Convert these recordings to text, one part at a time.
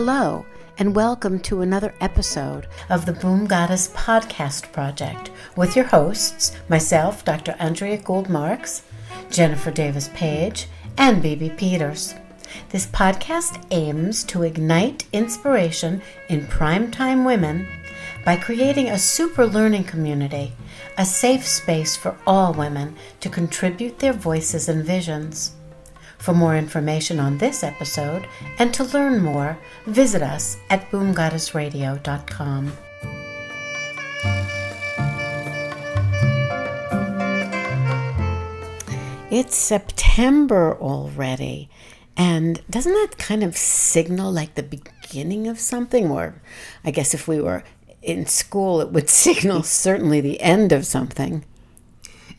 Hello, and welcome to another episode of the Boom Goddess Podcast Project with your hosts, myself, Dr. Andrea Gould Marks, Jennifer Davis Page, and Bibi Peters. This podcast aims to ignite inspiration in primetime women by creating a super learning community, a safe space for all women to contribute their voices and visions. For more information on this episode and to learn more, visit us at boomgoddessradio.com. It's September already, and doesn't that kind of signal like the beginning of something? Or I guess if we were in school, it would signal certainly the end of something.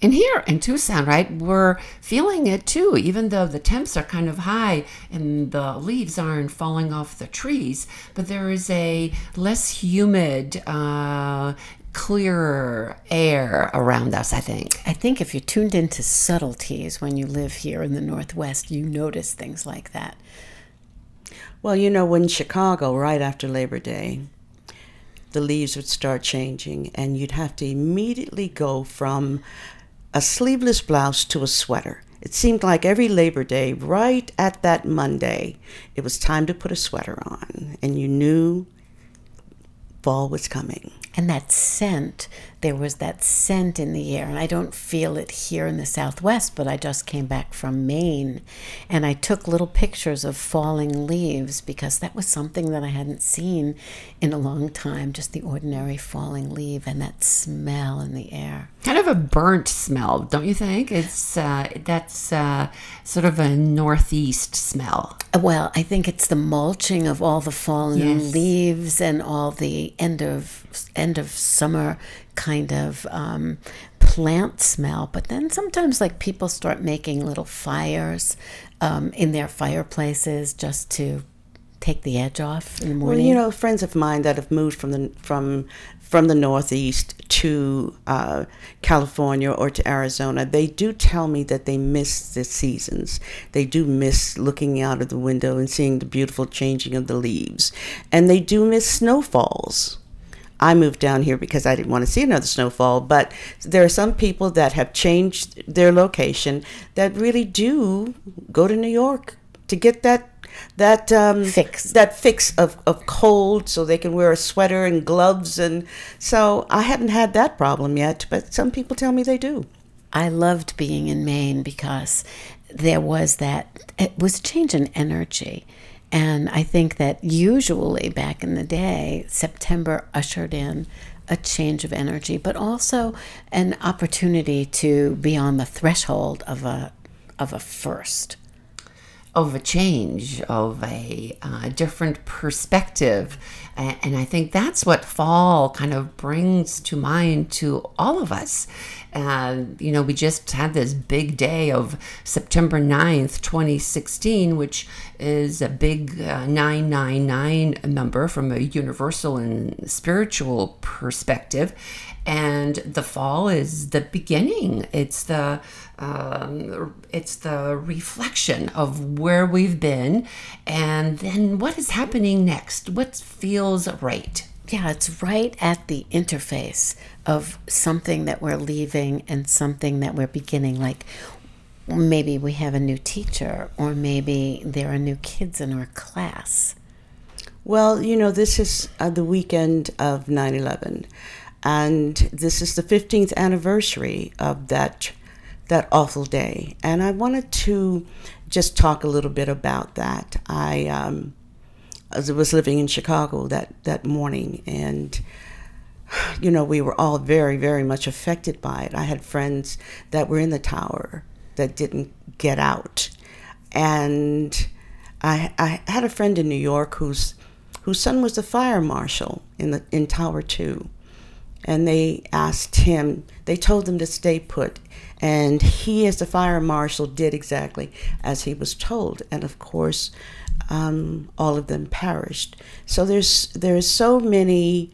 And here in Tucson, right, we're feeling it too, even though the temps are kind of high and the leaves aren't falling off the trees. But there is a less humid, uh, clearer air around us, I think. I think if you're tuned into subtleties when you live here in the Northwest, you notice things like that. Well, you know, in Chicago, right after Labor Day, the leaves would start changing, and you'd have to immediately go from a sleeveless blouse to a sweater. It seemed like every Labor Day, right at that Monday, it was time to put a sweater on, and you knew fall was coming. And that scent, there was that scent in the air. And I don't feel it here in the Southwest, but I just came back from Maine and I took little pictures of falling leaves because that was something that I hadn't seen in a long time just the ordinary falling leaf and that smell in the air. Kind of a burnt smell, don't you think? It's uh, that's uh, sort of a northeast smell. Well, I think it's the mulching of all the fallen Yes. leaves and all the end of end of summer kind of um, plant smell. But then sometimes, like people start making little fires um, in their fireplaces just to take the edge off in the Well, morning. you know, friends of mine that have moved from the from from the Northeast to uh, California or to Arizona, they do tell me that they miss the seasons. They do miss looking out of the window and seeing the beautiful changing of the leaves, and they do miss snowfalls. I moved down here because I didn't want to see another snowfall, but there are some people that have changed their location that really do go to New York to get that that um, Fix. that fix of, of cold so they can wear a sweater and gloves and so I haven't had that problem yet, but some people tell me they do. I loved being in Maine because there was that, it was a change in energy. And I think that usually back in the day, September ushered in a change of energy, but also an opportunity to be on the threshold of a, of a first. Of a change, of a uh, different perspective. And I think that's what fall kind of brings to mind to all of us. And, you know, we just had this big day of September 9th, 2016, which is a big uh, 999 number from a universal and spiritual perspective. And the fall is the beginning. It's the um, it's the reflection of where we've been, and then what is happening next. What feels right. Yeah, it's right at the interface of something that we're leaving and something that we're beginning. Like maybe we have a new teacher, or maybe there are new kids in our class. Well, you know, this is uh, the weekend of 9 11, and this is the 15th anniversary of that, that awful day. And I wanted to just talk a little bit about that. I, um, was living in Chicago that, that morning, and you know, we were all very, very much affected by it. I had friends that were in the tower that didn't get out. And I, I had a friend in New York whose, whose son was a fire marshal in, the, in Tower 2. And they asked him, they told him to stay put. And he, as the fire marshal, did exactly as he was told. And of course, um, all of them perished. So there's, there's so many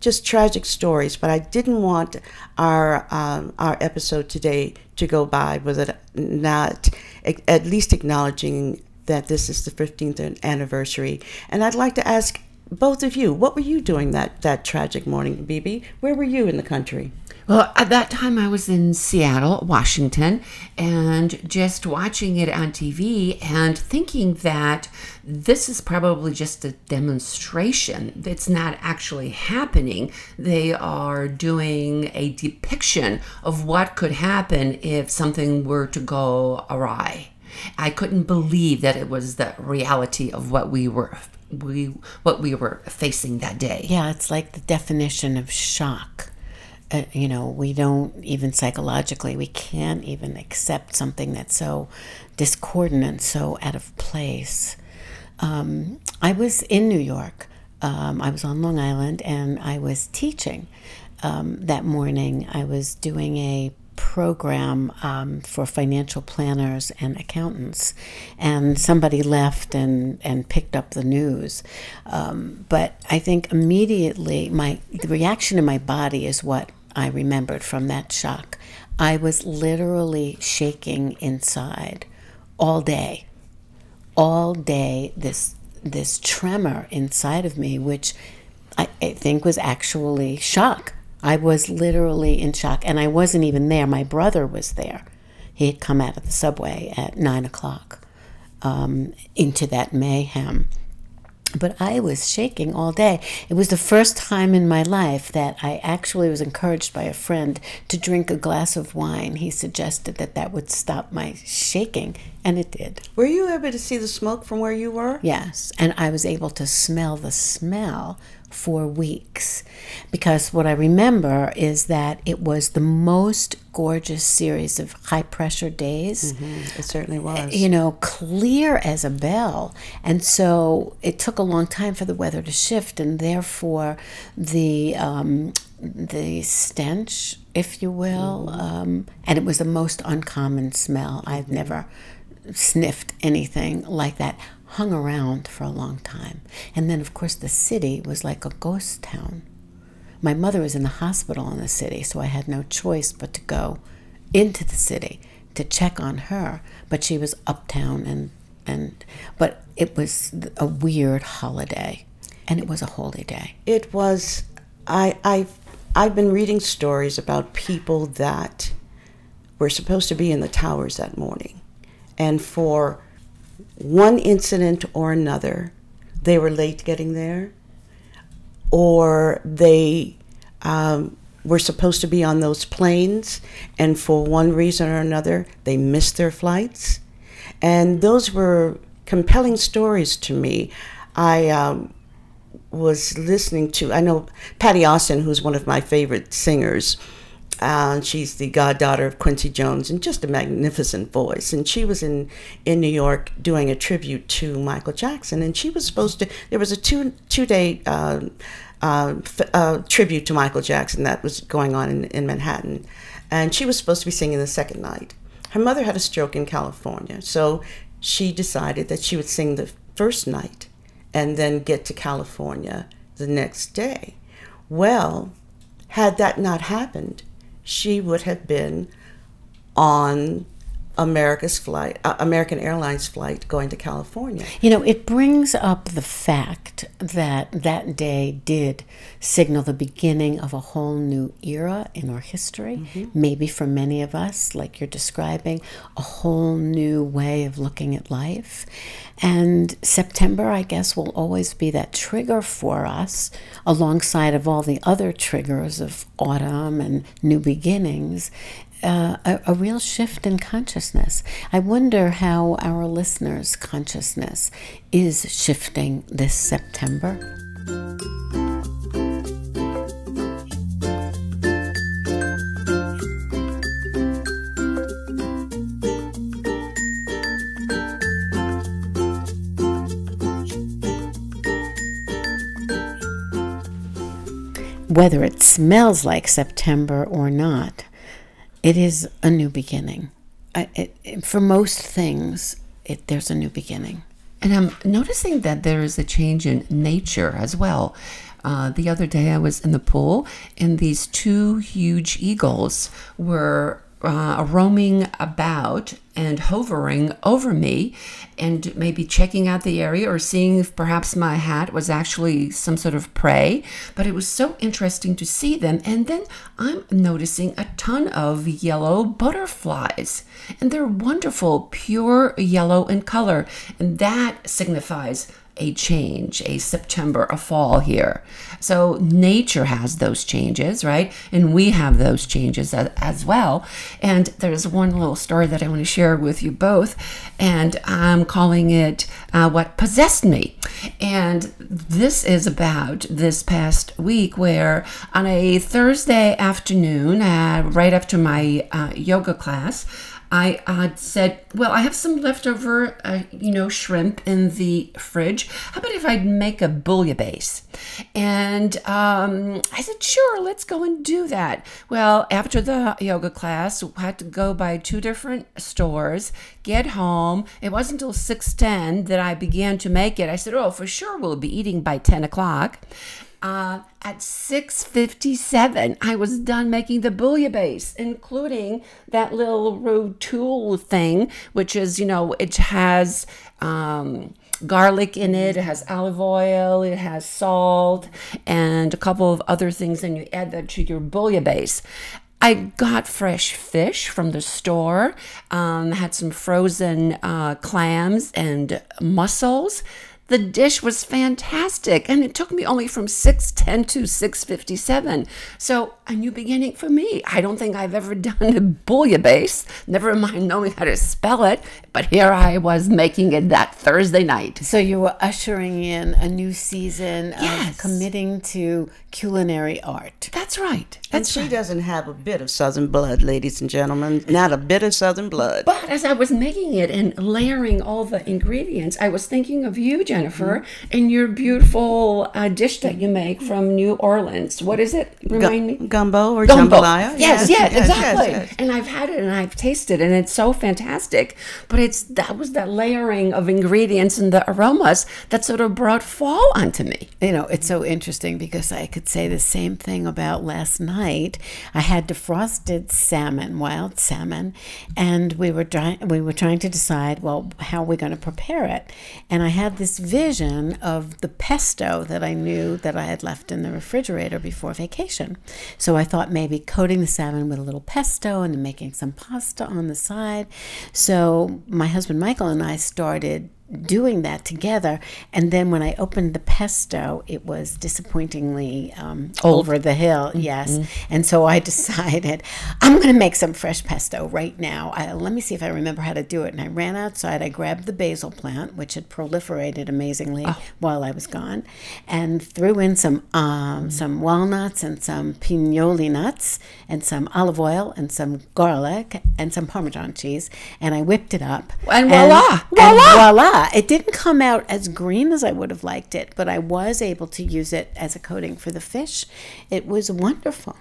just tragic stories, but I didn't want our um, our episode today to go by without not at least acknowledging that this is the 15th anniversary. And I'd like to ask both of you, what were you doing that, that tragic morning, Bibi? Where were you in the country? Well, at that time, I was in Seattle, Washington, and just watching it on TV and thinking that this is probably just a demonstration. It's not actually happening. They are doing a depiction of what could happen if something were to go awry. I couldn't believe that it was the reality of what we were we what we were facing that day. Yeah, it's like the definition of shock uh, you know, we don't even psychologically, we can't even accept something that's so discordant and so out of place. Um, I was in New York. Um, I was on Long Island and I was teaching um, that morning. I was doing a program um, for financial planners and accountants, and somebody left and, and picked up the news. Um, but I think immediately my the reaction in my body is what I remembered from that shock. I was literally shaking inside all day, all day. This this tremor inside of me, which I, I think was actually shock I was literally in shock, and I wasn't even there. My brother was there. He had come out of the subway at nine o'clock um, into that mayhem. But I was shaking all day. It was the first time in my life that I actually was encouraged by a friend to drink a glass of wine. He suggested that that would stop my shaking, and it did. Were you able to see the smoke from where you were? Yes, and I was able to smell the smell for weeks because what I remember is that it was the most gorgeous series of high pressure days. Mm-hmm. It certainly was. You know, clear as a bell. And so it took a long time for the weather to shift, and therefore the um, the stench, if you will, mm-hmm. um, and it was the most uncommon smell. I've never sniffed anything like that hung around for a long time. And then, of course, the city was like a ghost town. My mother was in the hospital in the city, so I had no choice but to go into the city to check on her. But she was uptown, and and but it was a weird holiday, and it was a holy day. It was. I I I've been reading stories about people that were supposed to be in the towers that morning, and for one incident or another, they were late getting there, or they um, were supposed to be on those planes, and for one reason or another, they missed their flights. And those were compelling stories to me. I um, was listening to, I know Patti Austin, who's one of my favorite singers uh, she's the goddaughter of Quincy Jones and just a magnificent voice. And she was in, in New York doing a tribute to Michael Jackson. And she was supposed to, there was a two, two day uh, uh, uh, tribute to Michael Jackson that was going on in, in Manhattan. And she was supposed to be singing the second night. Her mother had a stroke in California. So she decided that she would sing the first night and then get to California the next day. Well, had that not happened, she would have been on America's flight, uh, American Airlines flight going to California. You know, it brings up the fact that that day did signal the beginning of a whole new era in our history. Mm-hmm. Maybe for many of us, like you're describing, a whole new way of looking at life. And September, I guess, will always be that trigger for us, alongside of all the other triggers of autumn and new beginnings uh, a, a, real shift in consciousness. I wonder how our listeners' consciousness is shifting this September. Whether it smells like September or not, it is a new beginning. I, it, it, for most things, it, there's a new beginning. And I'm noticing that there is a change in nature as well. Uh, the other day I was in the pool and these two huge eagles were uh, roaming about and hovering over me and maybe checking out the area or seeing if perhaps my hat was actually some sort of prey. But it was so interesting to see them. And then I'm noticing a ton of yellow butterflies. And they're wonderful, pure yellow in color. And that signifies a change, a September, a fall here. So nature has those changes, right? And we have those changes as, as, well. And there's one little story that I want to share with you both, and I'm calling it uh, What Possessed Me. And this is about this past week where on a Thursday afternoon, uh, right after my uh, yoga class, I uh, said, well, I have some leftover, uh, you know, shrimp in the fridge. How about if I'd make a bouillabaisse? And um, I said, sure, let's go and do that. Well, after the yoga class, I had to go by two different stores, get home. It wasn't until 6.10 that I began to make it. I said, oh, for sure, we'll be eating by 10 o'clock. Uh, at 6.57 i was done making the bouillabaisse including that little rotoule thing which is you know it has um, garlic in it it has olive oil it has salt and a couple of other things and you add that to your bouillabaisse I got fresh fish from the store, um, had some frozen uh, clams and mussels. The dish was fantastic, and it took me only from 610 to 657. So, a new beginning for me. I don't think I've ever done a bouillabaisse, never mind knowing how to spell it, but here I was making it that Thursday night. So, you were ushering in a new season Yes. of committing to culinary art. That's right. And she right. doesn't have a bit of Southern blood, ladies and gentlemen. Not a bit of Southern blood. But as I was making it and layering all the ingredients, I was thinking of you, Jennifer, and your beautiful uh, dish that you make from New Orleans. What is it? Remind me. Gumbo or Gumbo. jambalaya? Yes, yes, exactly. yes. And I've had it and I've tasted it and it's so fantastic. But it's that was that layering of ingredients and the aromas that sort of brought fall onto me. You know, it's so interesting because I could say the same thing about last night. I had defrosted salmon, wild salmon, and we were trying we were trying to decide, well, how are we going to prepare it? And I had this vision of the pesto that I knew that I had left in the refrigerator before vacation. So I thought maybe coating the salmon with a little pesto and making some pasta on the side. So my husband Michael and I started doing that together. And then when I opened the pesto, it was disappointingly um, over the hill. Yes. And so I decided I'm going to make some fresh pesto right now. I, let me see if I remember how to do it. And I ran outside. I grabbed the basil plant, which had proliferated amazingly while I was gone, and threw in some um, some walnuts and some pinoli nuts and some olive oil and some garlic and some Parmesan cheese. And I whipped it up. And voila! and Voila! Voila! It didn't come out as green as I would have liked it, but I was able to use it as a coating for the fish. It was wonderful.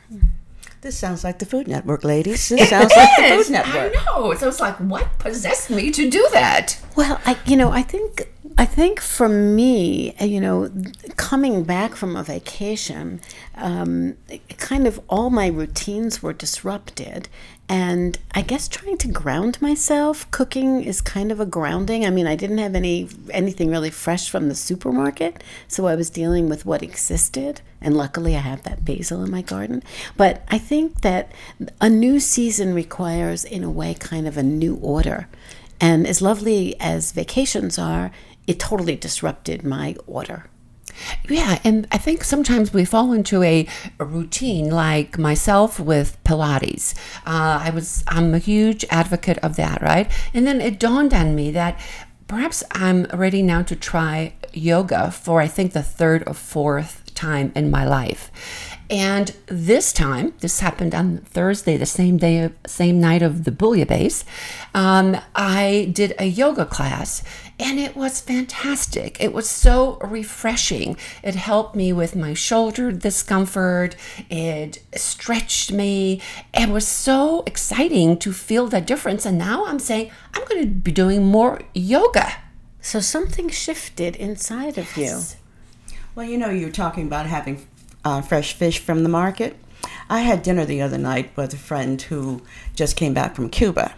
This sounds like the Food Network, ladies. This sounds like the Food Network. I know. So it's like, what possessed me to do that? Well, I you know, I think I think for me, uh, you know, coming back from a vacation, um, kind of all my routines were disrupted. And I guess trying to ground myself, cooking is kind of a grounding. I mean, I didn't have any anything really fresh from the supermarket, so I was dealing with what existed. And luckily, I have that basil in my garden. But I think that a new season requires, in a way, kind of a new order. And as lovely as vacations are, it totally disrupted my order. Yeah, and I think sometimes we fall into a, a routine, like myself with Pilates. Uh, I was I'm a huge advocate of that, right? And then it dawned on me that perhaps I'm ready now to try yoga for I think the third or fourth time in my life. And this time, this happened on Thursday, the same day, same night of the bouillabaisse. Um, I did a yoga class, and it was fantastic. It was so refreshing. It helped me with my shoulder discomfort. It stretched me. It was so exciting to feel that difference. And now I'm saying I'm going to be doing more yoga. So something shifted inside of you. Well, you know, you're talking about having uh, fresh fish from the market. I had dinner the other night with a friend who just came back from Cuba.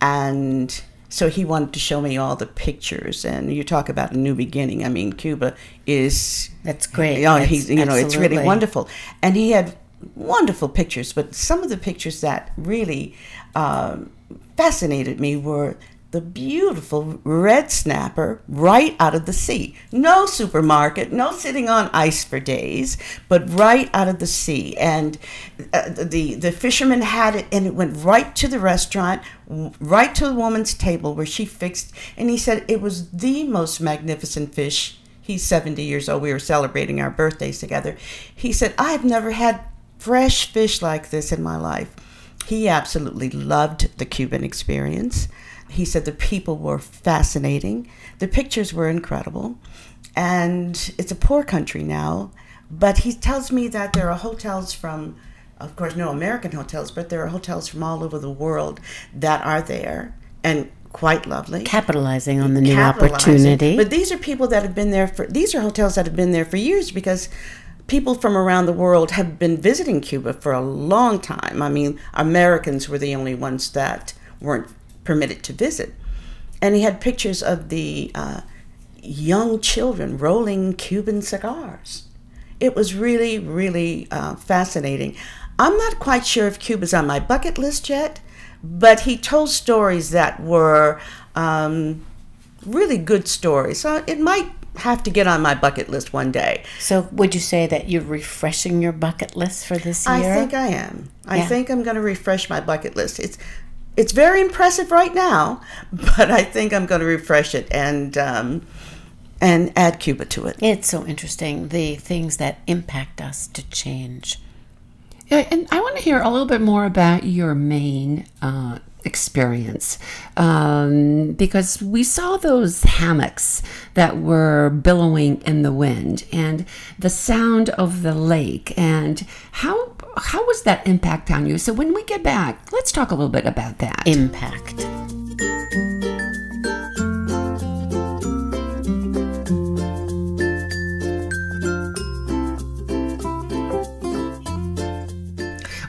And so he wanted to show me all the pictures. And you talk about a new beginning. I mean, Cuba is. That's great. You know, That's he's, you know it's really wonderful. And he had wonderful pictures, but some of the pictures that really um, fascinated me were the beautiful red snapper right out of the sea. No supermarket, no sitting on ice for days, but right out of the sea. And uh, the the fisherman had it, and it went right to the restaurant, right to the woman's table where she fixed. And he said it was the most magnificent fish. He's 70 years old. We were celebrating our birthdays together. He said, I've never had fresh fish like this in my life. He absolutely loved the Cuban experience. He said the people were fascinating, the pictures were incredible, and it's a poor country now. But he tells me that there are hotels from, of course, no American hotels, but there are hotels from all over the world that are there and quite lovely Capitalizing on the new opportunity. But these are people that have been there for these are hotels that have been there for years because people from around the world have been visiting Cuba for a long time. I mean, Americans were the only ones that weren't permitted to visit. And he had pictures of the uh, young children rolling Cuban cigars. It was really, really uh, fascinating. I'm not quite sure if Cuba's on my bucket list yet, but he told stories that were um, really good stories. So it might have to get on my bucket list one day. so, would you say that you're refreshing your bucket list for this year? I think I am. I Yeah. think I'm going to refresh my bucket list. It's it's very impressive right now, but I think I'm going to refresh it and um, and add Cuba to it. it's so interesting the things that impact us to change. Yeah, and I want to hear a little bit more about your Maine uh, experience um, because we saw those hammocks that were billowing in the wind and the sound of the lake and how how was that impact on you? So when we get back, let's talk a little bit about that. Impact.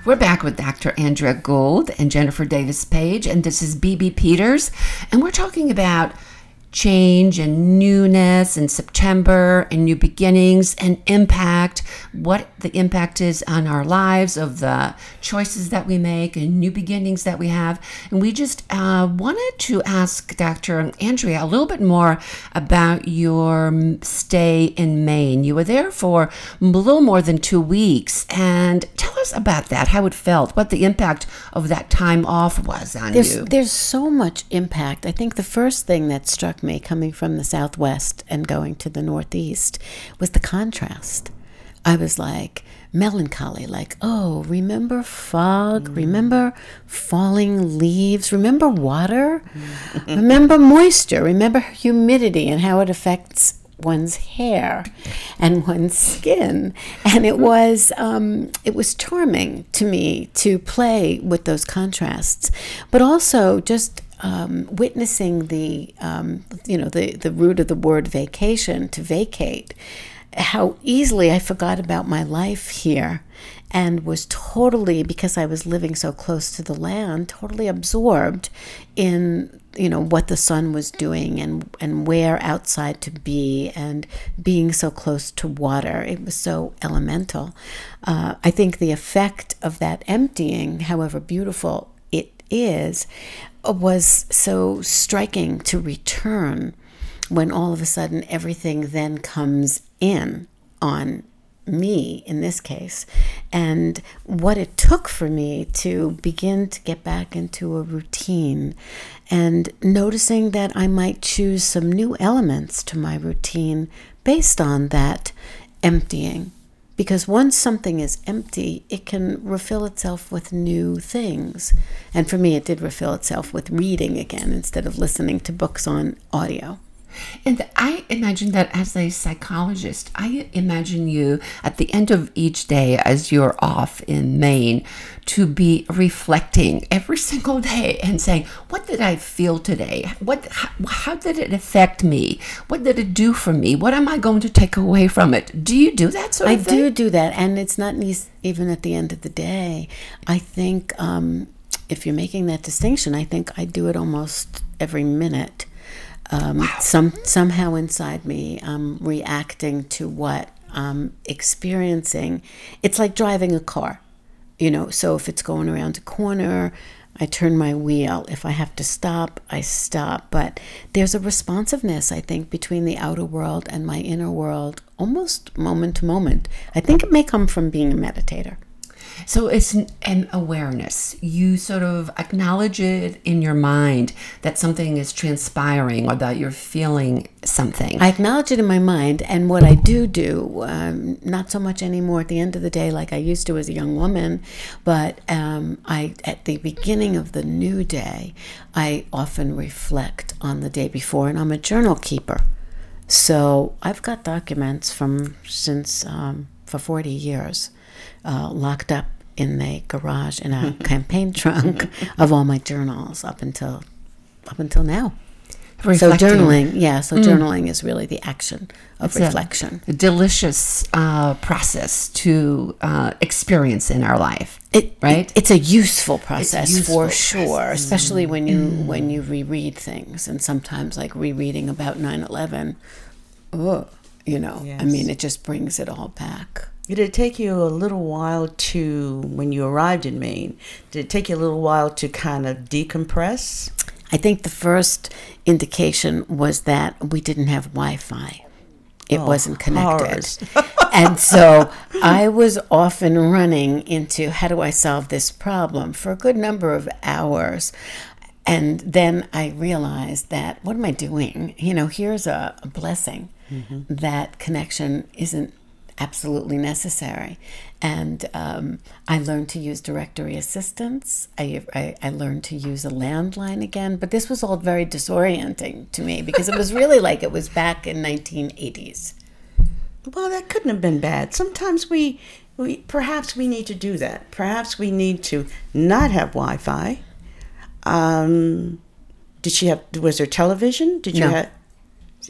We're back with Dr. Andrea Gould and Jennifer Davis Page, and this is Bibi Peters, and we're talking about change and newness and September and new beginnings and impact, what the impact is on our lives of the choices that we make and new beginnings that we have. And we just uh, wanted to ask Dr. Andrea a little bit more about your stay in Maine. You were there for a little more than two weeks, and tell us about that, how it felt, what the impact of that time off was on There's you. there's so much impact. I think the first thing that struck me coming from the southwest and going to the northeast was the contrast. I was like melancholy, like, oh, remember fog? Remember falling leaves? Remember water? remember moisture? Remember humidity and how it affects one's hair and one's skin and it was um, it was charming to me to play with those contrasts but also just um, witnessing the um, you know the the root of the word vacation to vacate how easily I forgot about my life here and was totally because I was living so close to the land totally absorbed in you know what the sun was doing and and where outside to be and being so close to water. It was so elemental. Uh, I think the effect of that emptying however beautiful is uh, was so striking to return when all of a sudden everything then comes in on me in this case. And what it took for me to begin to get back into a routine and noticing that I might choose some new elements to my routine based on that emptying because once something is empty, it can refill itself with new things. And for me, it did refill itself with reading again instead of listening to books on audio. And I imagine that as a psychologist, I imagine you at the end of each day as you're off in Maine to be reflecting every single day and saying, What did I feel today? What, how, how did it affect me? What did it do for me? What am I going to take away from it? Do you do that sort I of thing? I do do that, and it's not even at the end of the day. I think um, if you're making that distinction, I think I do it almost every minute. Um, Some somehow inside me, I'm reacting to what I'm experiencing. It's like driving a car, you know. So if it's going around a corner, I turn my wheel. If I have to stop, I stop. But there's a responsiveness, I think, between the outer world and my inner world, almost moment to moment. I think it may come from being a meditator. So it's an, an awareness. You sort of acknowledge it in your mind that something is transpiring or that you're feeling something. I acknowledge it in my mind, and what I do do, um, not so much anymore at the end of the day like I used to as a young woman, but um, I at the beginning of the new day, I often reflect on the day before, and I'm a journal keeper. So I've got documents from since um, for 40 years uh, locked up in the garage in a campaign trunk of all my journals up until up until now. So journaling, yeah. So journaling is really the action of a- reflection. a delicious uh, process to uh, experience in our life. It, right? It's a useful process useful for sure, especially when you when you reread things, and sometimes like rereading about 9-11, oh, you know, I mean, it just brings it all back. Did it take you a little while to, when you arrived in Maine, did it take you a little while to kind of decompress? I think the first indication was that we didn't have Wi-Fi. It oh, wasn't connected. and so I was often running into how do I solve this problem for a good number of hours. And then I realized that what am I doing? You know, here's a, a blessing mm-hmm. that connection isn't absolutely necessary. And um, I learned to use directory assistance. I, I, I learned to use a landline again, but this was all very disorienting to me because it was really like it was back in 1980s. Well, that couldn't have been bad. Sometimes we, we perhaps we need to do that. Perhaps we need to not have Wi-Fi. Um, did she have? Was there television? Did you No. have?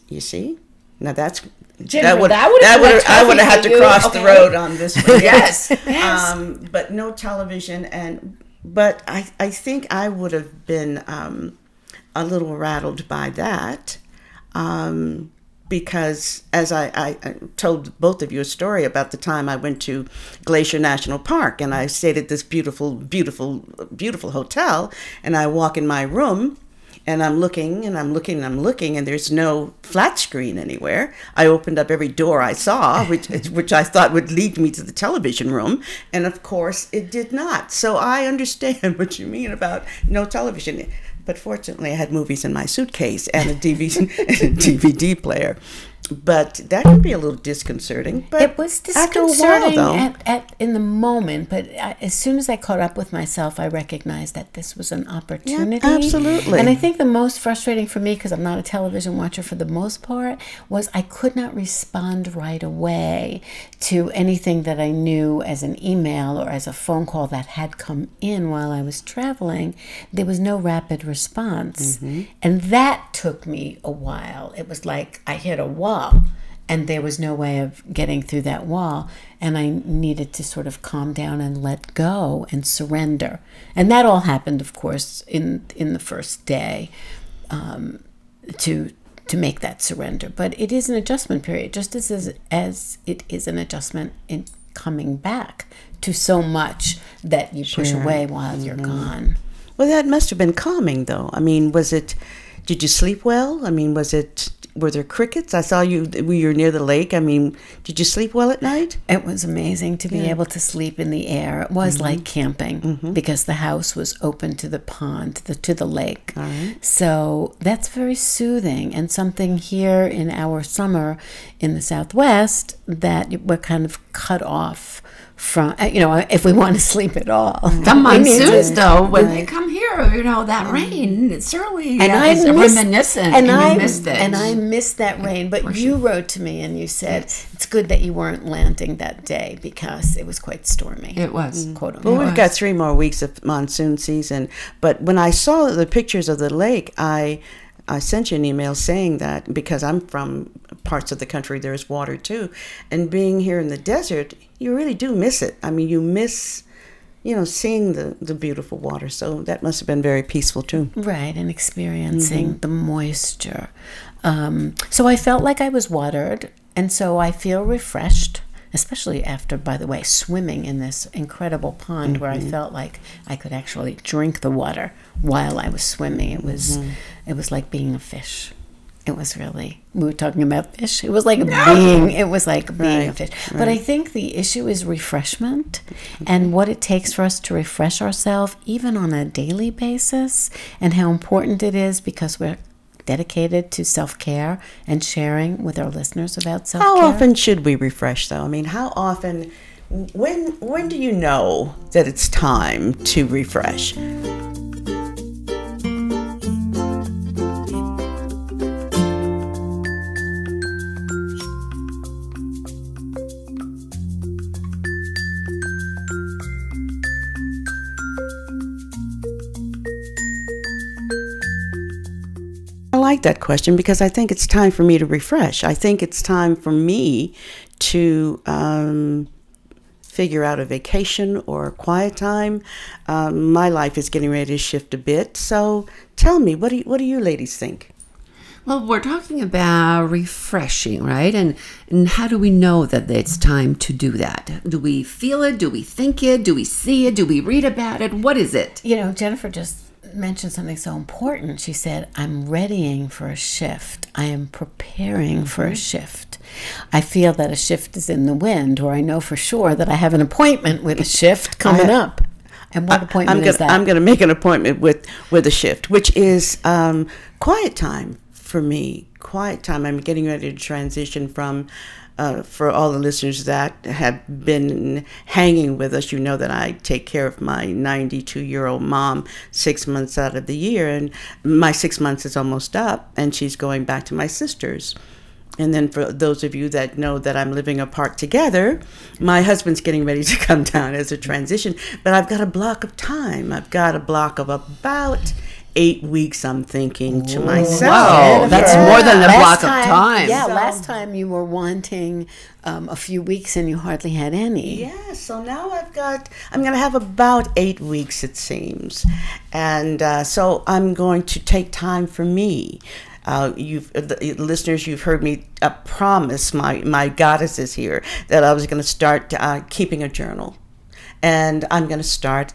You see, now that's Jennifer, would that would've that been would I would have had to you. cross the road on this one. Yes, yes. Um, but no television, and but I I think I would have been um, a little rattled by that. Um, because as I, I, I told both of you a story about the time I went to Glacier National Park and I stayed at this beautiful, beautiful, beautiful hotel, and I walk in my room and I'm looking and I'm looking and I'm looking and there's no flat screen anywhere. I opened up every door I saw, which which I thought would lead me to the television room, and of course it did not. So I understand what you mean about no television. But fortunately, I had movies in my suitcase and a DVD, and a DVD player. But that can be a little disconcerting. But It was while, disconcerting though, at, at, in the moment, but I, as soon as I caught up with myself, I recognized that this was an opportunity. absolutely. And I think the most frustrating for me, because I'm not a television watcher for the most part, was I could not respond right away to anything that I knew as an email or as a phone call that had come in while I was traveling. There was no rapid response. Mm-hmm. And that took me a while. It was like I hit a wall and there was no way of getting through that wall and i needed to sort of calm down and let go and surrender and that all happened of course in in the first day um, to to make that surrender but it is an adjustment period just as as, as it is an adjustment in coming back to so much that you push away while you're gone well, that must have been calming, though. I mean, was it? Did you sleep well? I mean, was it? Were there crickets? I saw you. We were near the lake. I mean, did you sleep well at night? It was amazing to be able to sleep in the air. It was mm-hmm. like camping mm-hmm. because the house was open to the pond, to the, to the lake. So that's very soothing and something here in our summer in the Southwest that we're kind of cut off from uh, you know if we want to sleep at all. Mm. The monsoons, though, when they come here, you know that mm. rain. It's certainly and I is miss, reminiscent, and, and, I you missed it. and I missed that rain. But you wrote to me and you said it's good that you weren't landing that day because it was quite stormy. it was. Mm. quote unquote. Well, we've got three more weeks of monsoon season. But when I saw the pictures of the lake, I I sent you an email saying that because I'm from parts of the country there's water too, and being here in the desert, you really do miss it. I mean, you miss, you know, seeing the the beautiful water. So that must have been very peaceful too. Right, and experiencing mm-hmm. the moisture. Um, so I felt like I was watered, and so I feel refreshed, especially after, by the way, swimming in this incredible pond where I mm-hmm. felt like I could actually drink the water while I was swimming. It was, mm-hmm. it was like being a fish. It was really. We were talking about fish. It was like being. It was like being a Right, fish. But I think the issue is refreshment, and what it takes for us to refresh ourselves, even on a daily basis, and how important it is because we're dedicated to self care and sharing with our listeners about self care. How often should we refresh though? I mean, how often when when do you know that it's time to refresh? Like that question because I think it's time for me to refresh. I think it's time for me to um, figure out a vacation or a quiet time. Um, my life is getting ready to shift a bit. So tell me, what do you, what do you ladies think? Well, we're talking about refreshing, right? And and how do we know that it's time to do that? Do we feel it? Do we think it? Do we see it? Do we read about it? What is it? You know, Jennifer just mentioned something so important. She said, I'm readying for a shift. I am preparing for a shift. I feel that a shift is in the wind, or I know for sure that I have an appointment with a shift coming up. And what appointment I'm gonna, is that? I'm going to make an appointment with with a shift, which is um, quiet time for me. Quiet time. I'm getting ready to transition from. Uh, for all the listeners that have been hanging with us, you know that I take care of my 92 year old mom six months out of the year, and my six months is almost up, and she's going back to my sister's. And then for those of you that know that I'm living apart together, my husband's getting ready to come down as a transition. But I've got a block of time. I've got a block of about eight weeks, I'm thinking to myself. Wow, that's more than a Last block of time. Yeah, So- last time you were wanting um, a few weeks and you hardly had any. Yeah, so now I've got, I'm going to have about eight weeks, it seems. And uh, so I'm going to take time for me. Uh, you've uh, the listeners, you've heard me uh, promise my my goddesses here that I was going to start uh, keeping a journal, and I'm going to start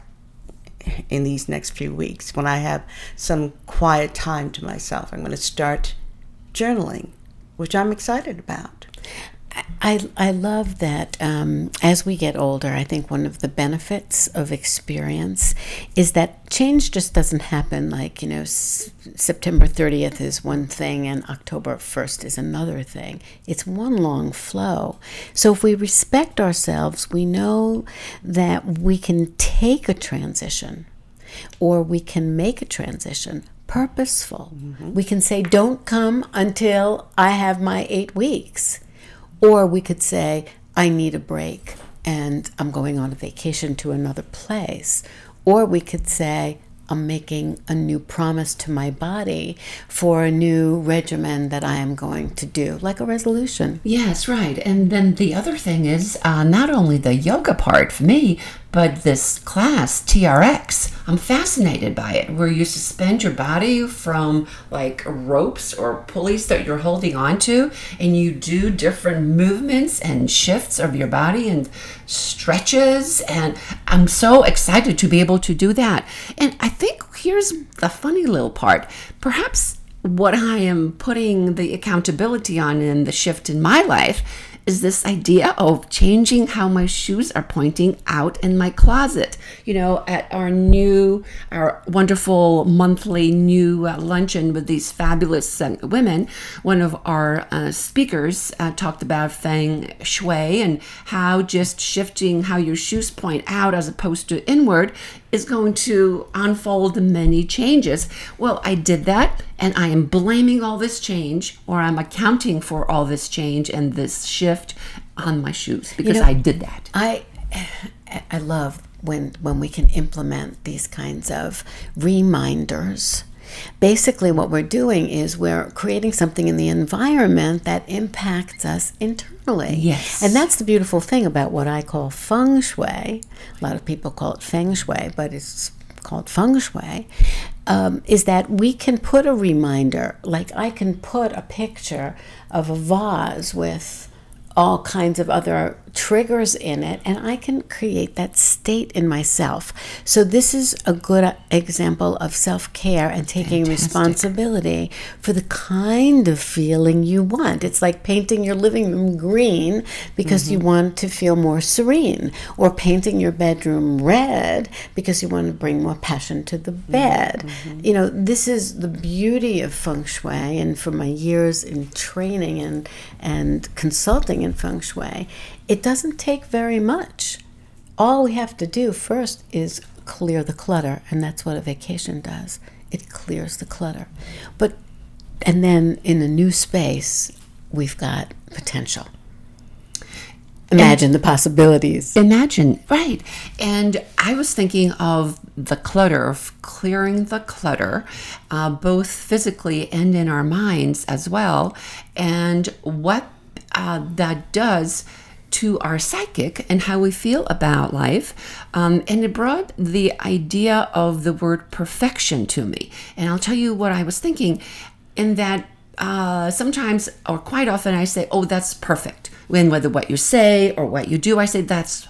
in these next few weeks when I have some quiet time to myself. I'm going to start journaling, which I'm excited about. I, I love that um, as we get older, I think one of the benefits of experience is that change just doesn't happen like, you know, s- September 30th is one thing and October 1st is another thing. It's one long flow. So if we respect ourselves, we know that we can take a transition or we can make a transition purposeful. We can say, don't come until I have my eight weeks. Or we could say, I need a break and I'm going on a vacation to another place. Or we could say, I'm making a new promise to my body for a new regimen that I am going to do, like a resolution. Yes, right. And then the other thing is uh, not only the yoga part for me, but this class, TRX. I'm fascinated by it, where you suspend your body from like ropes or pulleys that you're holding onto, and you do different movements and shifts of your body and stretches. And I'm so excited to be able to do that. And I think here's the funny little part. Perhaps what I am putting the accountability on in the shift in my life is this idea of changing how my shoes are pointing out in my closet. You know, at our new, our wonderful monthly new uh, luncheon with these fabulous uh, women, one of our uh, speakers uh, talked about feng shui and how just shifting how your shoes point out as opposed to inward is going to unfold many changes. Well, I did that and I am blaming all this change or I'm accounting for all this change and this shift on my shoes because know, I did that. I I love when when we can implement these kinds of reminders Basically, what we're doing is we're creating something in the environment that impacts us internally. Yes. And that's the beautiful thing about what I call feng shui. A lot of people call it feng shui, but it's called feng shui. Um, is that we can put a reminder, like I can put a picture of a vase with all kinds of other triggers in it and I can create that state in myself. So this is a good example of self-care and taking Fantastic. responsibility for the kind of feeling you want. It's like painting your living room green because mm-hmm. you want to feel more serene or painting your bedroom red because you want to bring more passion to the mm-hmm. bed. Mm-hmm. You know, this is the beauty of feng shui and for my years in training and and consulting in feng shui it doesn't take very much. All we have to do first is clear the clutter, and that's what a vacation does. It clears the clutter. But and then in a new space, we've got potential. Imagine and the possibilities. Imagine, right. And I was thinking of the clutter, of clearing the clutter, uh, both physically and in our minds as well, and what uh, that does to our psychic and how we feel about life. Um, and it brought the idea of the word perfection to me. And I'll tell you what I was thinking in that uh, sometimes or quite often I say, oh, that's perfect. When whether what you say or what you do, I say that's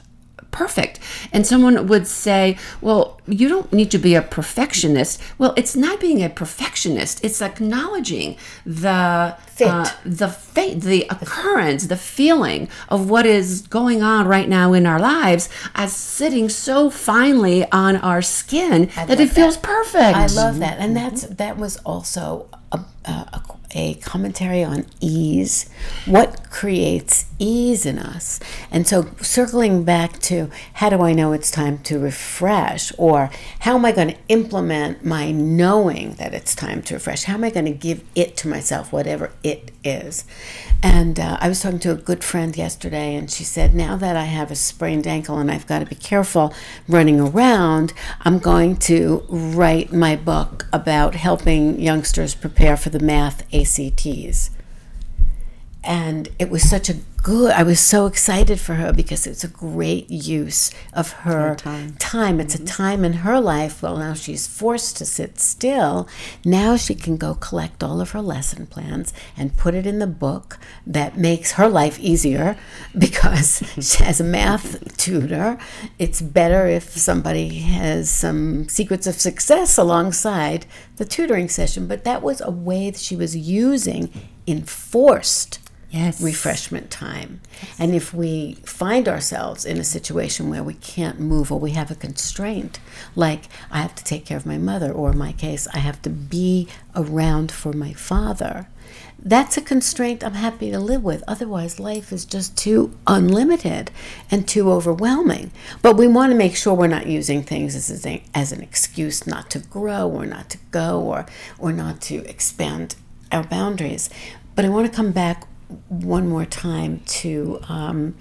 perfect. And someone would say, well, you don't need to be a perfectionist. Well, it's not being a perfectionist. It's acknowledging the Fit. Uh, the fate, the occurrence, the feeling of what is going on right now in our lives as sitting so finely on our skin I that it feels that. perfect. I love that. And that's that was also a, a, a commentary on ease. What creates ease in us? And so, circling back to how do I know it's time to refresh, or how am I going to implement my knowing that it's time to refresh? How am I going to give it to myself, whatever it is? And uh, I was talking to a good friend yesterday, and she said, Now that I have a sprained ankle and I've got to be careful running around, I'm going to write my book about helping youngsters prepare for the math ACTs. And it was such a good. I was so excited for her because it's a great use of her time. time. It's mm-hmm. a time in her life. Well, now she's forced to sit still. Now she can go collect all of her lesson plans and put it in the book that makes her life easier because she has a math tutor. It's better if somebody has some secrets of success alongside the tutoring session. But that was a way that she was using enforced yes. refreshment time. And if we find ourselves in a situation where we can't move or we have a constraint, like I have to take care of my mother, or in my case, I have to be around for my father, that's a constraint I'm happy to live with. Otherwise, life is just too unlimited and too overwhelming. But we want to make sure we're not using things as, a, as an excuse not to grow or not to go or, or not to expand our boundaries. But I want to come back one more time to um,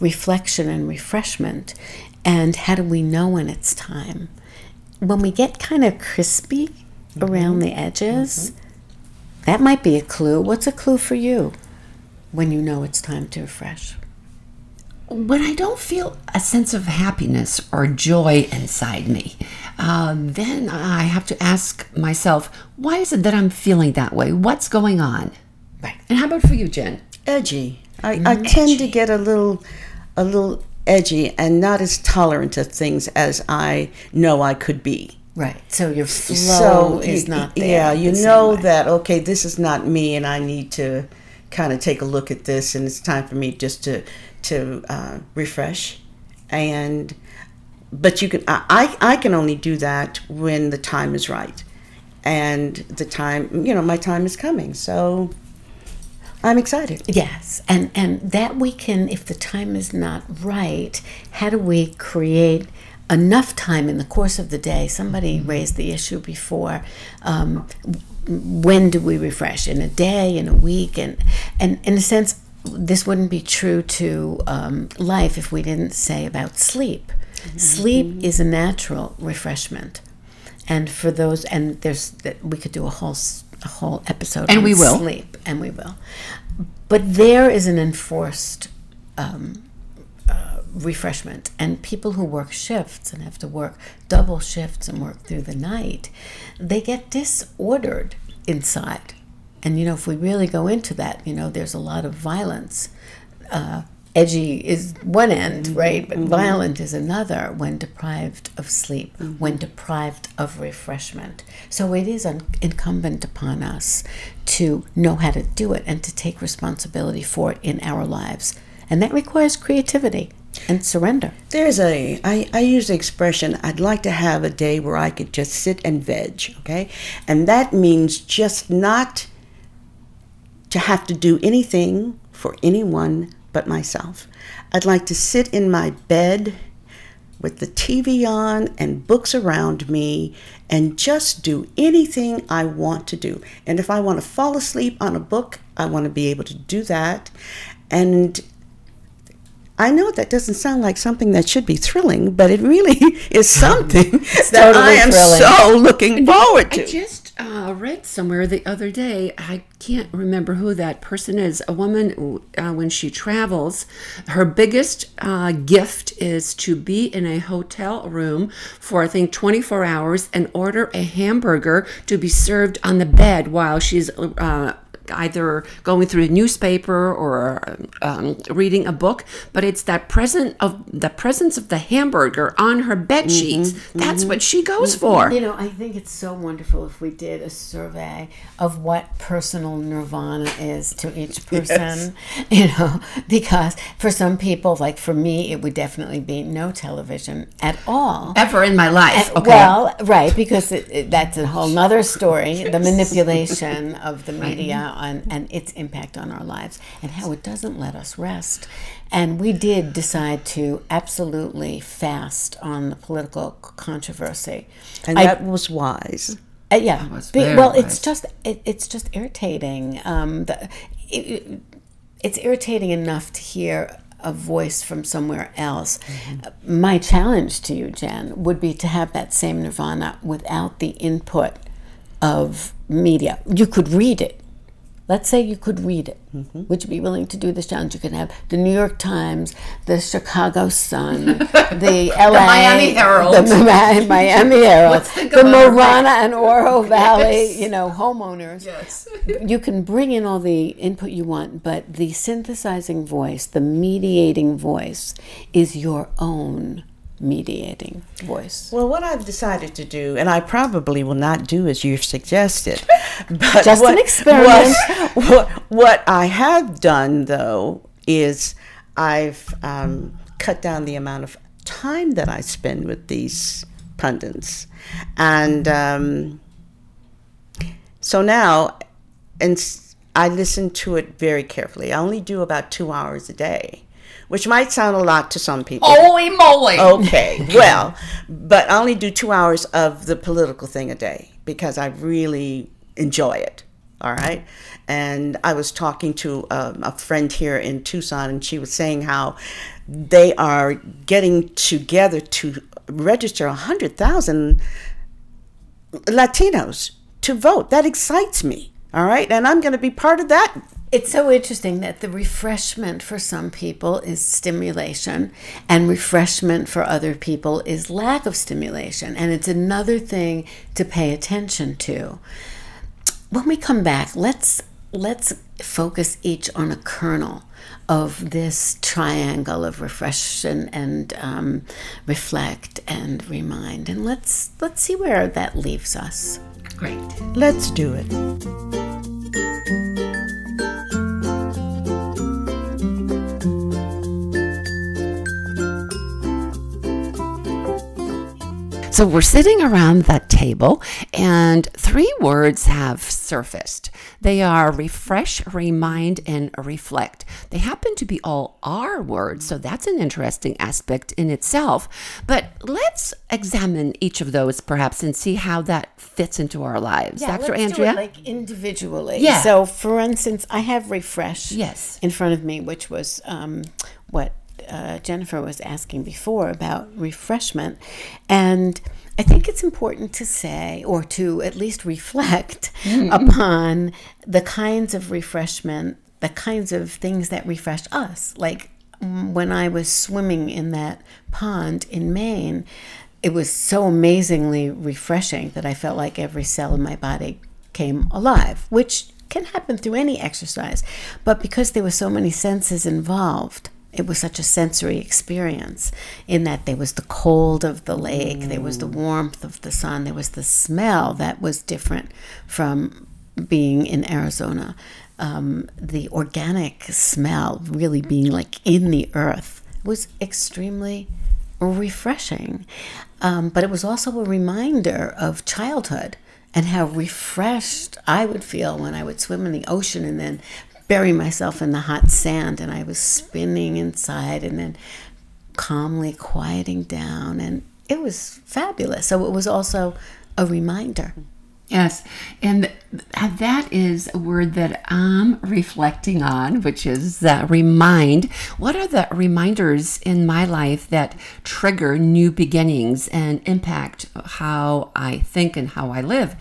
reflection and refreshment. And how do we know when it's time? When we get kind of crispy mm-hmm. around the edges, mm-hmm. that might be a clue. What's a clue for you when you know it's time to refresh? When I don't feel a sense of happiness or joy inside me, uh, then I have to ask myself, why is it that I'm feeling that way? What's going on? Right. And how about for you, Jen? Edgy. I, I edgy. tend to get a little, a little edgy and not as tolerant of things as I know I could be. Right. So your flow so, is not there. Yeah, you know that okay, this is not me, and I need to kind of take a look at this, and it's time for me just to to uh, refresh. And but you can I I can only do that when the time is right, and the time you know my time is coming. So I'm excited. Yes, and and that we can, if the time is not right, how do we create enough time in the course of the day? Somebody raised the issue before. Um, when do we refresh? In a day, in a week, and and in a sense, this wouldn't be true to um, life if we didn't say about sleep. Mm-hmm. Sleep is a natural refreshment, and for those, and there's that we could do a whole a whole episode and we will sleep, and we will. But there is an enforced um, uh, refreshment, and people who work shifts and have to work double shifts and work through the night, they get disordered inside. And you know, if we really go into that, you know, there's a lot of violence. Uh, edgy is one end, Mm-hmm. right? But violent is another when deprived of sleep, Mm-hmm. when deprived of refreshment. So it is un- incumbent upon us to know how to do it and to take responsibility for it in our lives. And that requires creativity and surrender. There's a, I, I use the expression, I'd like to have a day where I could just sit and veg, okay? And that means just not to have to do anything for anyone but myself. I'd like to sit in my bed with the TV on and books around me and just do anything I want to do. And if I want to fall asleep on a book, I want to be able to do that. And I know that doesn't sound like something that should be thrilling, but it really is something that totally I am thrilling. so looking forward to. Uh, read somewhere the other day. I can't remember who that person is. A woman, uh, when she travels, her biggest uh, gift is to be in a hotel room for I think 24 hours and order a hamburger to be served on the bed while she's. Either going through a newspaper or um, reading a book, but it's that present of the presence of the hamburger on her bed mm-hmm. sheets. Mm-hmm. That's what she mm-hmm. goes for. You know, I think it's so wonderful if we did a survey of what personal nirvana is to each person, you know, because for some people, like for me, it would definitely be no television at all. Ever in my life. Okay. Well, right, because it, it, that's a whole nother story the manipulation of the media on, and its impact on our lives and how it doesn't let us rest. And we did decide to absolutely fast on the political controversy. and I- that was wise. uh, yeah. was Be- very well, it's just it, it's just irritating. Um, the, it, it- it's irritating enough to hear a voice from somewhere else. Uh, My challenge to you, Jen, would be to have that same nirvana without the input of media. You could read it. Let's say you could read it. Mm-hmm. Would you be willing to do this challenge? You can have the New York Times, the Chicago Sun, the LA, Miami Herald. the Mi- Miami Herald, the it. Marana and Oro Valley, Yes. you know, homeowners. Yes. You can bring in all the input you want, but the synthesizing voice, the mediating voice, is your own mediating voice. Well, what I've decided to do, and I probably will not do as you've suggested, but Just an what, experiment. What, what, what I have done, though, is I've um, cut down the amount of time that I spend with these pundits, and um, so now, and I listen to it very carefully. I only do about two hours a day, which might sound a lot to some people. Holy moly! Okay, well, but I only do two hours of the political thing a day because I really enjoy it. All right. And I was talking to um, a friend here in Tucson, and she was saying how they are getting together to register 100,000 Latinos to vote. That excites me. All right. And I'm going to be part of that. It's so interesting that the refreshment for some people is stimulation, and refreshment for other people is lack of stimulation. And it's another thing to pay attention to. When we come back, let's let's focus each on a kernel of this triangle of reflection and um, reflect and remind, and let's let's see where that leaves us. Great. Let's do it. So we're sitting around that table, and three words have surfaced. They are refresh, remind, and reflect. They happen to be all our words, so that's an interesting aspect in itself. But let's examine each of those perhaps and see how that fits into our lives. Yeah, Dr. let's Andrea? do it like individually. Yeah. So, for instance, I have refresh. Yes. In front of me, which was um, what uh, Jennifer was asking before about refreshment, and I think it's important to say, or to at least reflect upon the kinds of refreshment, the kinds of things that refresh us. Like mm, when I was swimming in that pond in Maine, it was so amazingly refreshing that I felt like every cell in my body came alive, which can happen through any exercise. But because there were so many senses involved, it was such a sensory experience in that there was the cold of the lake, there was the warmth of the sun, there was the smell that was different from being in Arizona. Um, the organic smell, really being like in the earth, was extremely refreshing. Um, but it was also a reminder of childhood and how refreshed I would feel when I would swim in the ocean and then bury myself in the hot sand and I was spinning inside and then calmly quieting down. And it was fabulous. So it was also a reminder. Yes, and that is a word that I'm reflecting on, which is uh, remind. What are the reminders in my life that trigger new beginnings and impact how I think and how I live?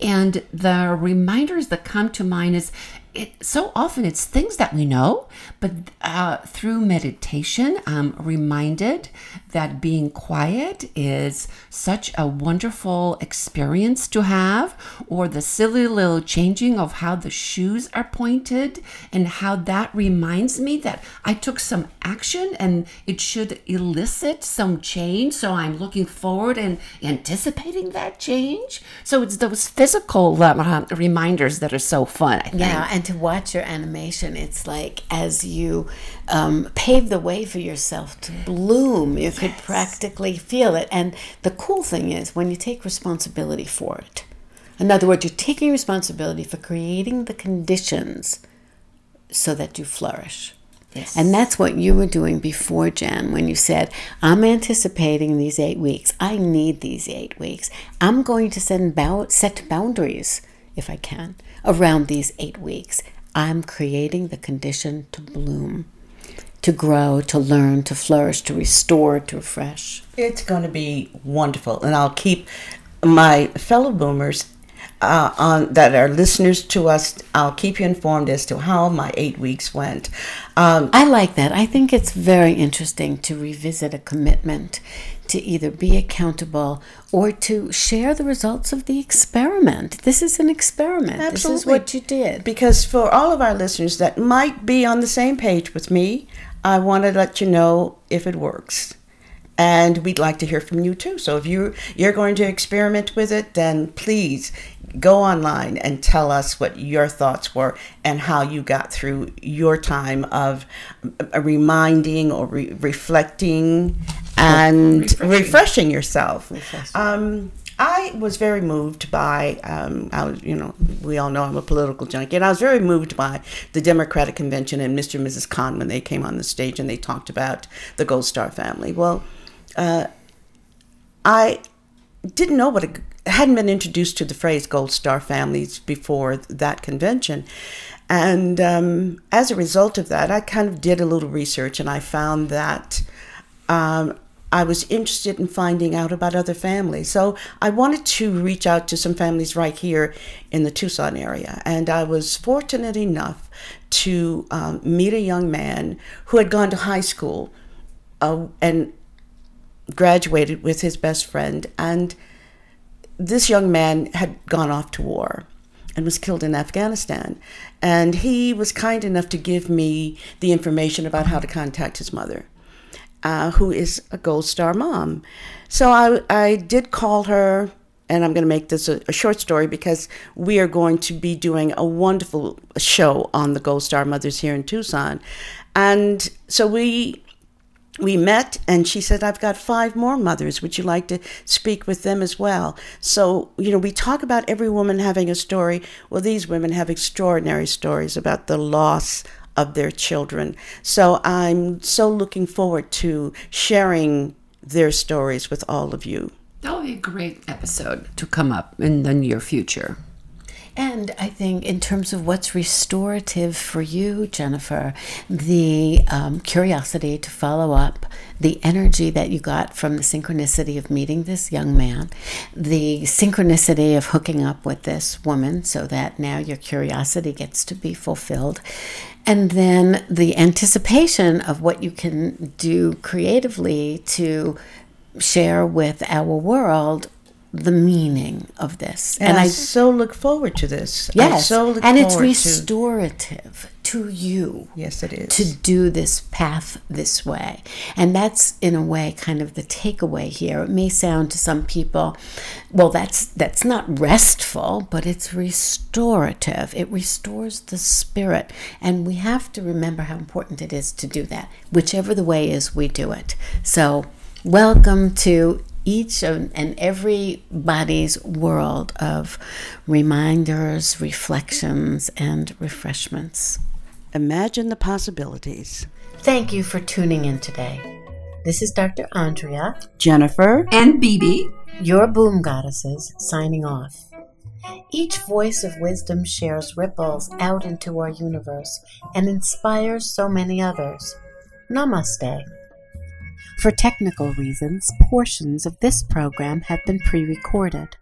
And the reminders that come to mind is it, so often it's things that we know, but uh, through meditation, I'm reminded that being quiet is such a wonderful experience to have, or the silly little changing of how the shoes are pointed, and how that reminds me that I took some action and it should elicit some change. So I'm looking forward and anticipating that change. So it's those physical uh, reminders that are so fun. Yeah, and to watch your animation, it's like as you um, pave the way for yourself to bloom, you could practically feel it. And the cool thing is when you take responsibility for it. In other words, you're taking responsibility for creating the conditions so that you flourish. Yes. And that's what you were doing before, Jen, when you said, I'm anticipating these eight weeks. I need these eight weeks. I'm going to send bow- set boundaries, if I can, around these eight weeks. I'm creating the condition to bloom, to grow, to learn, to flourish, to restore, to refresh. It's going to be wonderful, and I'll keep my fellow boomers uh, on that are listeners to us. I'll keep you informed as to how my eight weeks went. Um, I like that. I think it's very interesting to revisit a commitment to either be accountable or to share the results of the experiment. This is an experiment. This is Absolutely. what you did. because for all of our listeners that might be on the same page with me, I want to let you know if it works. And we'd like to hear from you too. So if you you're going to experiment with it, then please go online and tell us what your thoughts were and how you got through your time of reminding or re- reflecting and refreshing, yourself. Um, I was very moved by, um, I was, you know, we all know I'm a political junkie, and I was very moved by the Democratic convention and Mr. and Mrs. Khan when they came on the stage and they talked about the Gold Star family. Well, uh, I didn't know what a, hadn't been introduced to the phrase Gold Star families before that convention. And um, as a result of that, I kind of did a little research and I found that um, I was interested in finding out about other families. So I wanted to reach out to some families right here in the Tucson area. And I was fortunate enough to um, meet a young man who had gone to high school uh, and graduated with his best friend. And this young man had gone off to war and was killed in Afghanistan. And he was kind enough to give me the information about how to contact his mother, uh, who is a Gold Star mom. So I, I did call her, and I'm going to make this a, a short story because we are going to be doing a wonderful show on the Gold Star mothers here in Tucson. And so we we met and she said i've got five more mothers. Would you like to speak with them as well? So you know we talk about every woman having a story. Well these women have extraordinary stories about the loss of their children. So i'm so looking forward to sharing their stories with all of you. That'll be a great episode to come up in the near future. And I think, in terms of what's restorative for you, Jennifer, the um, curiosity to follow up, the energy that you got from the synchronicity of meeting this young man, the synchronicity of hooking up with this woman so that now your curiosity gets to be fulfilled, and then the anticipation of what you can do creatively to share with our world the meaning of this. and, I, so look forward to this yes, so and it's forward to- restorative to you yes it is to do this path this way. And that's in a way kind of the takeaway here. It may sound to some people, well that's that's not restful, but it's restorative. It restores the spirit. And we have to remember how important it is to do that, whichever the way is we do it. So welcome to each of, and everybody's world of reminders, reflections, and refreshments. imagine the possibilities Thank you for tuning in today. This is Dr. Andrea, jennifer And Bibi. your boom goddesses, signing off. Each voice of wisdom shares ripples out into our universe and inspires so many others. Namaste. For technical reasons, portions of this program have been pre recorded.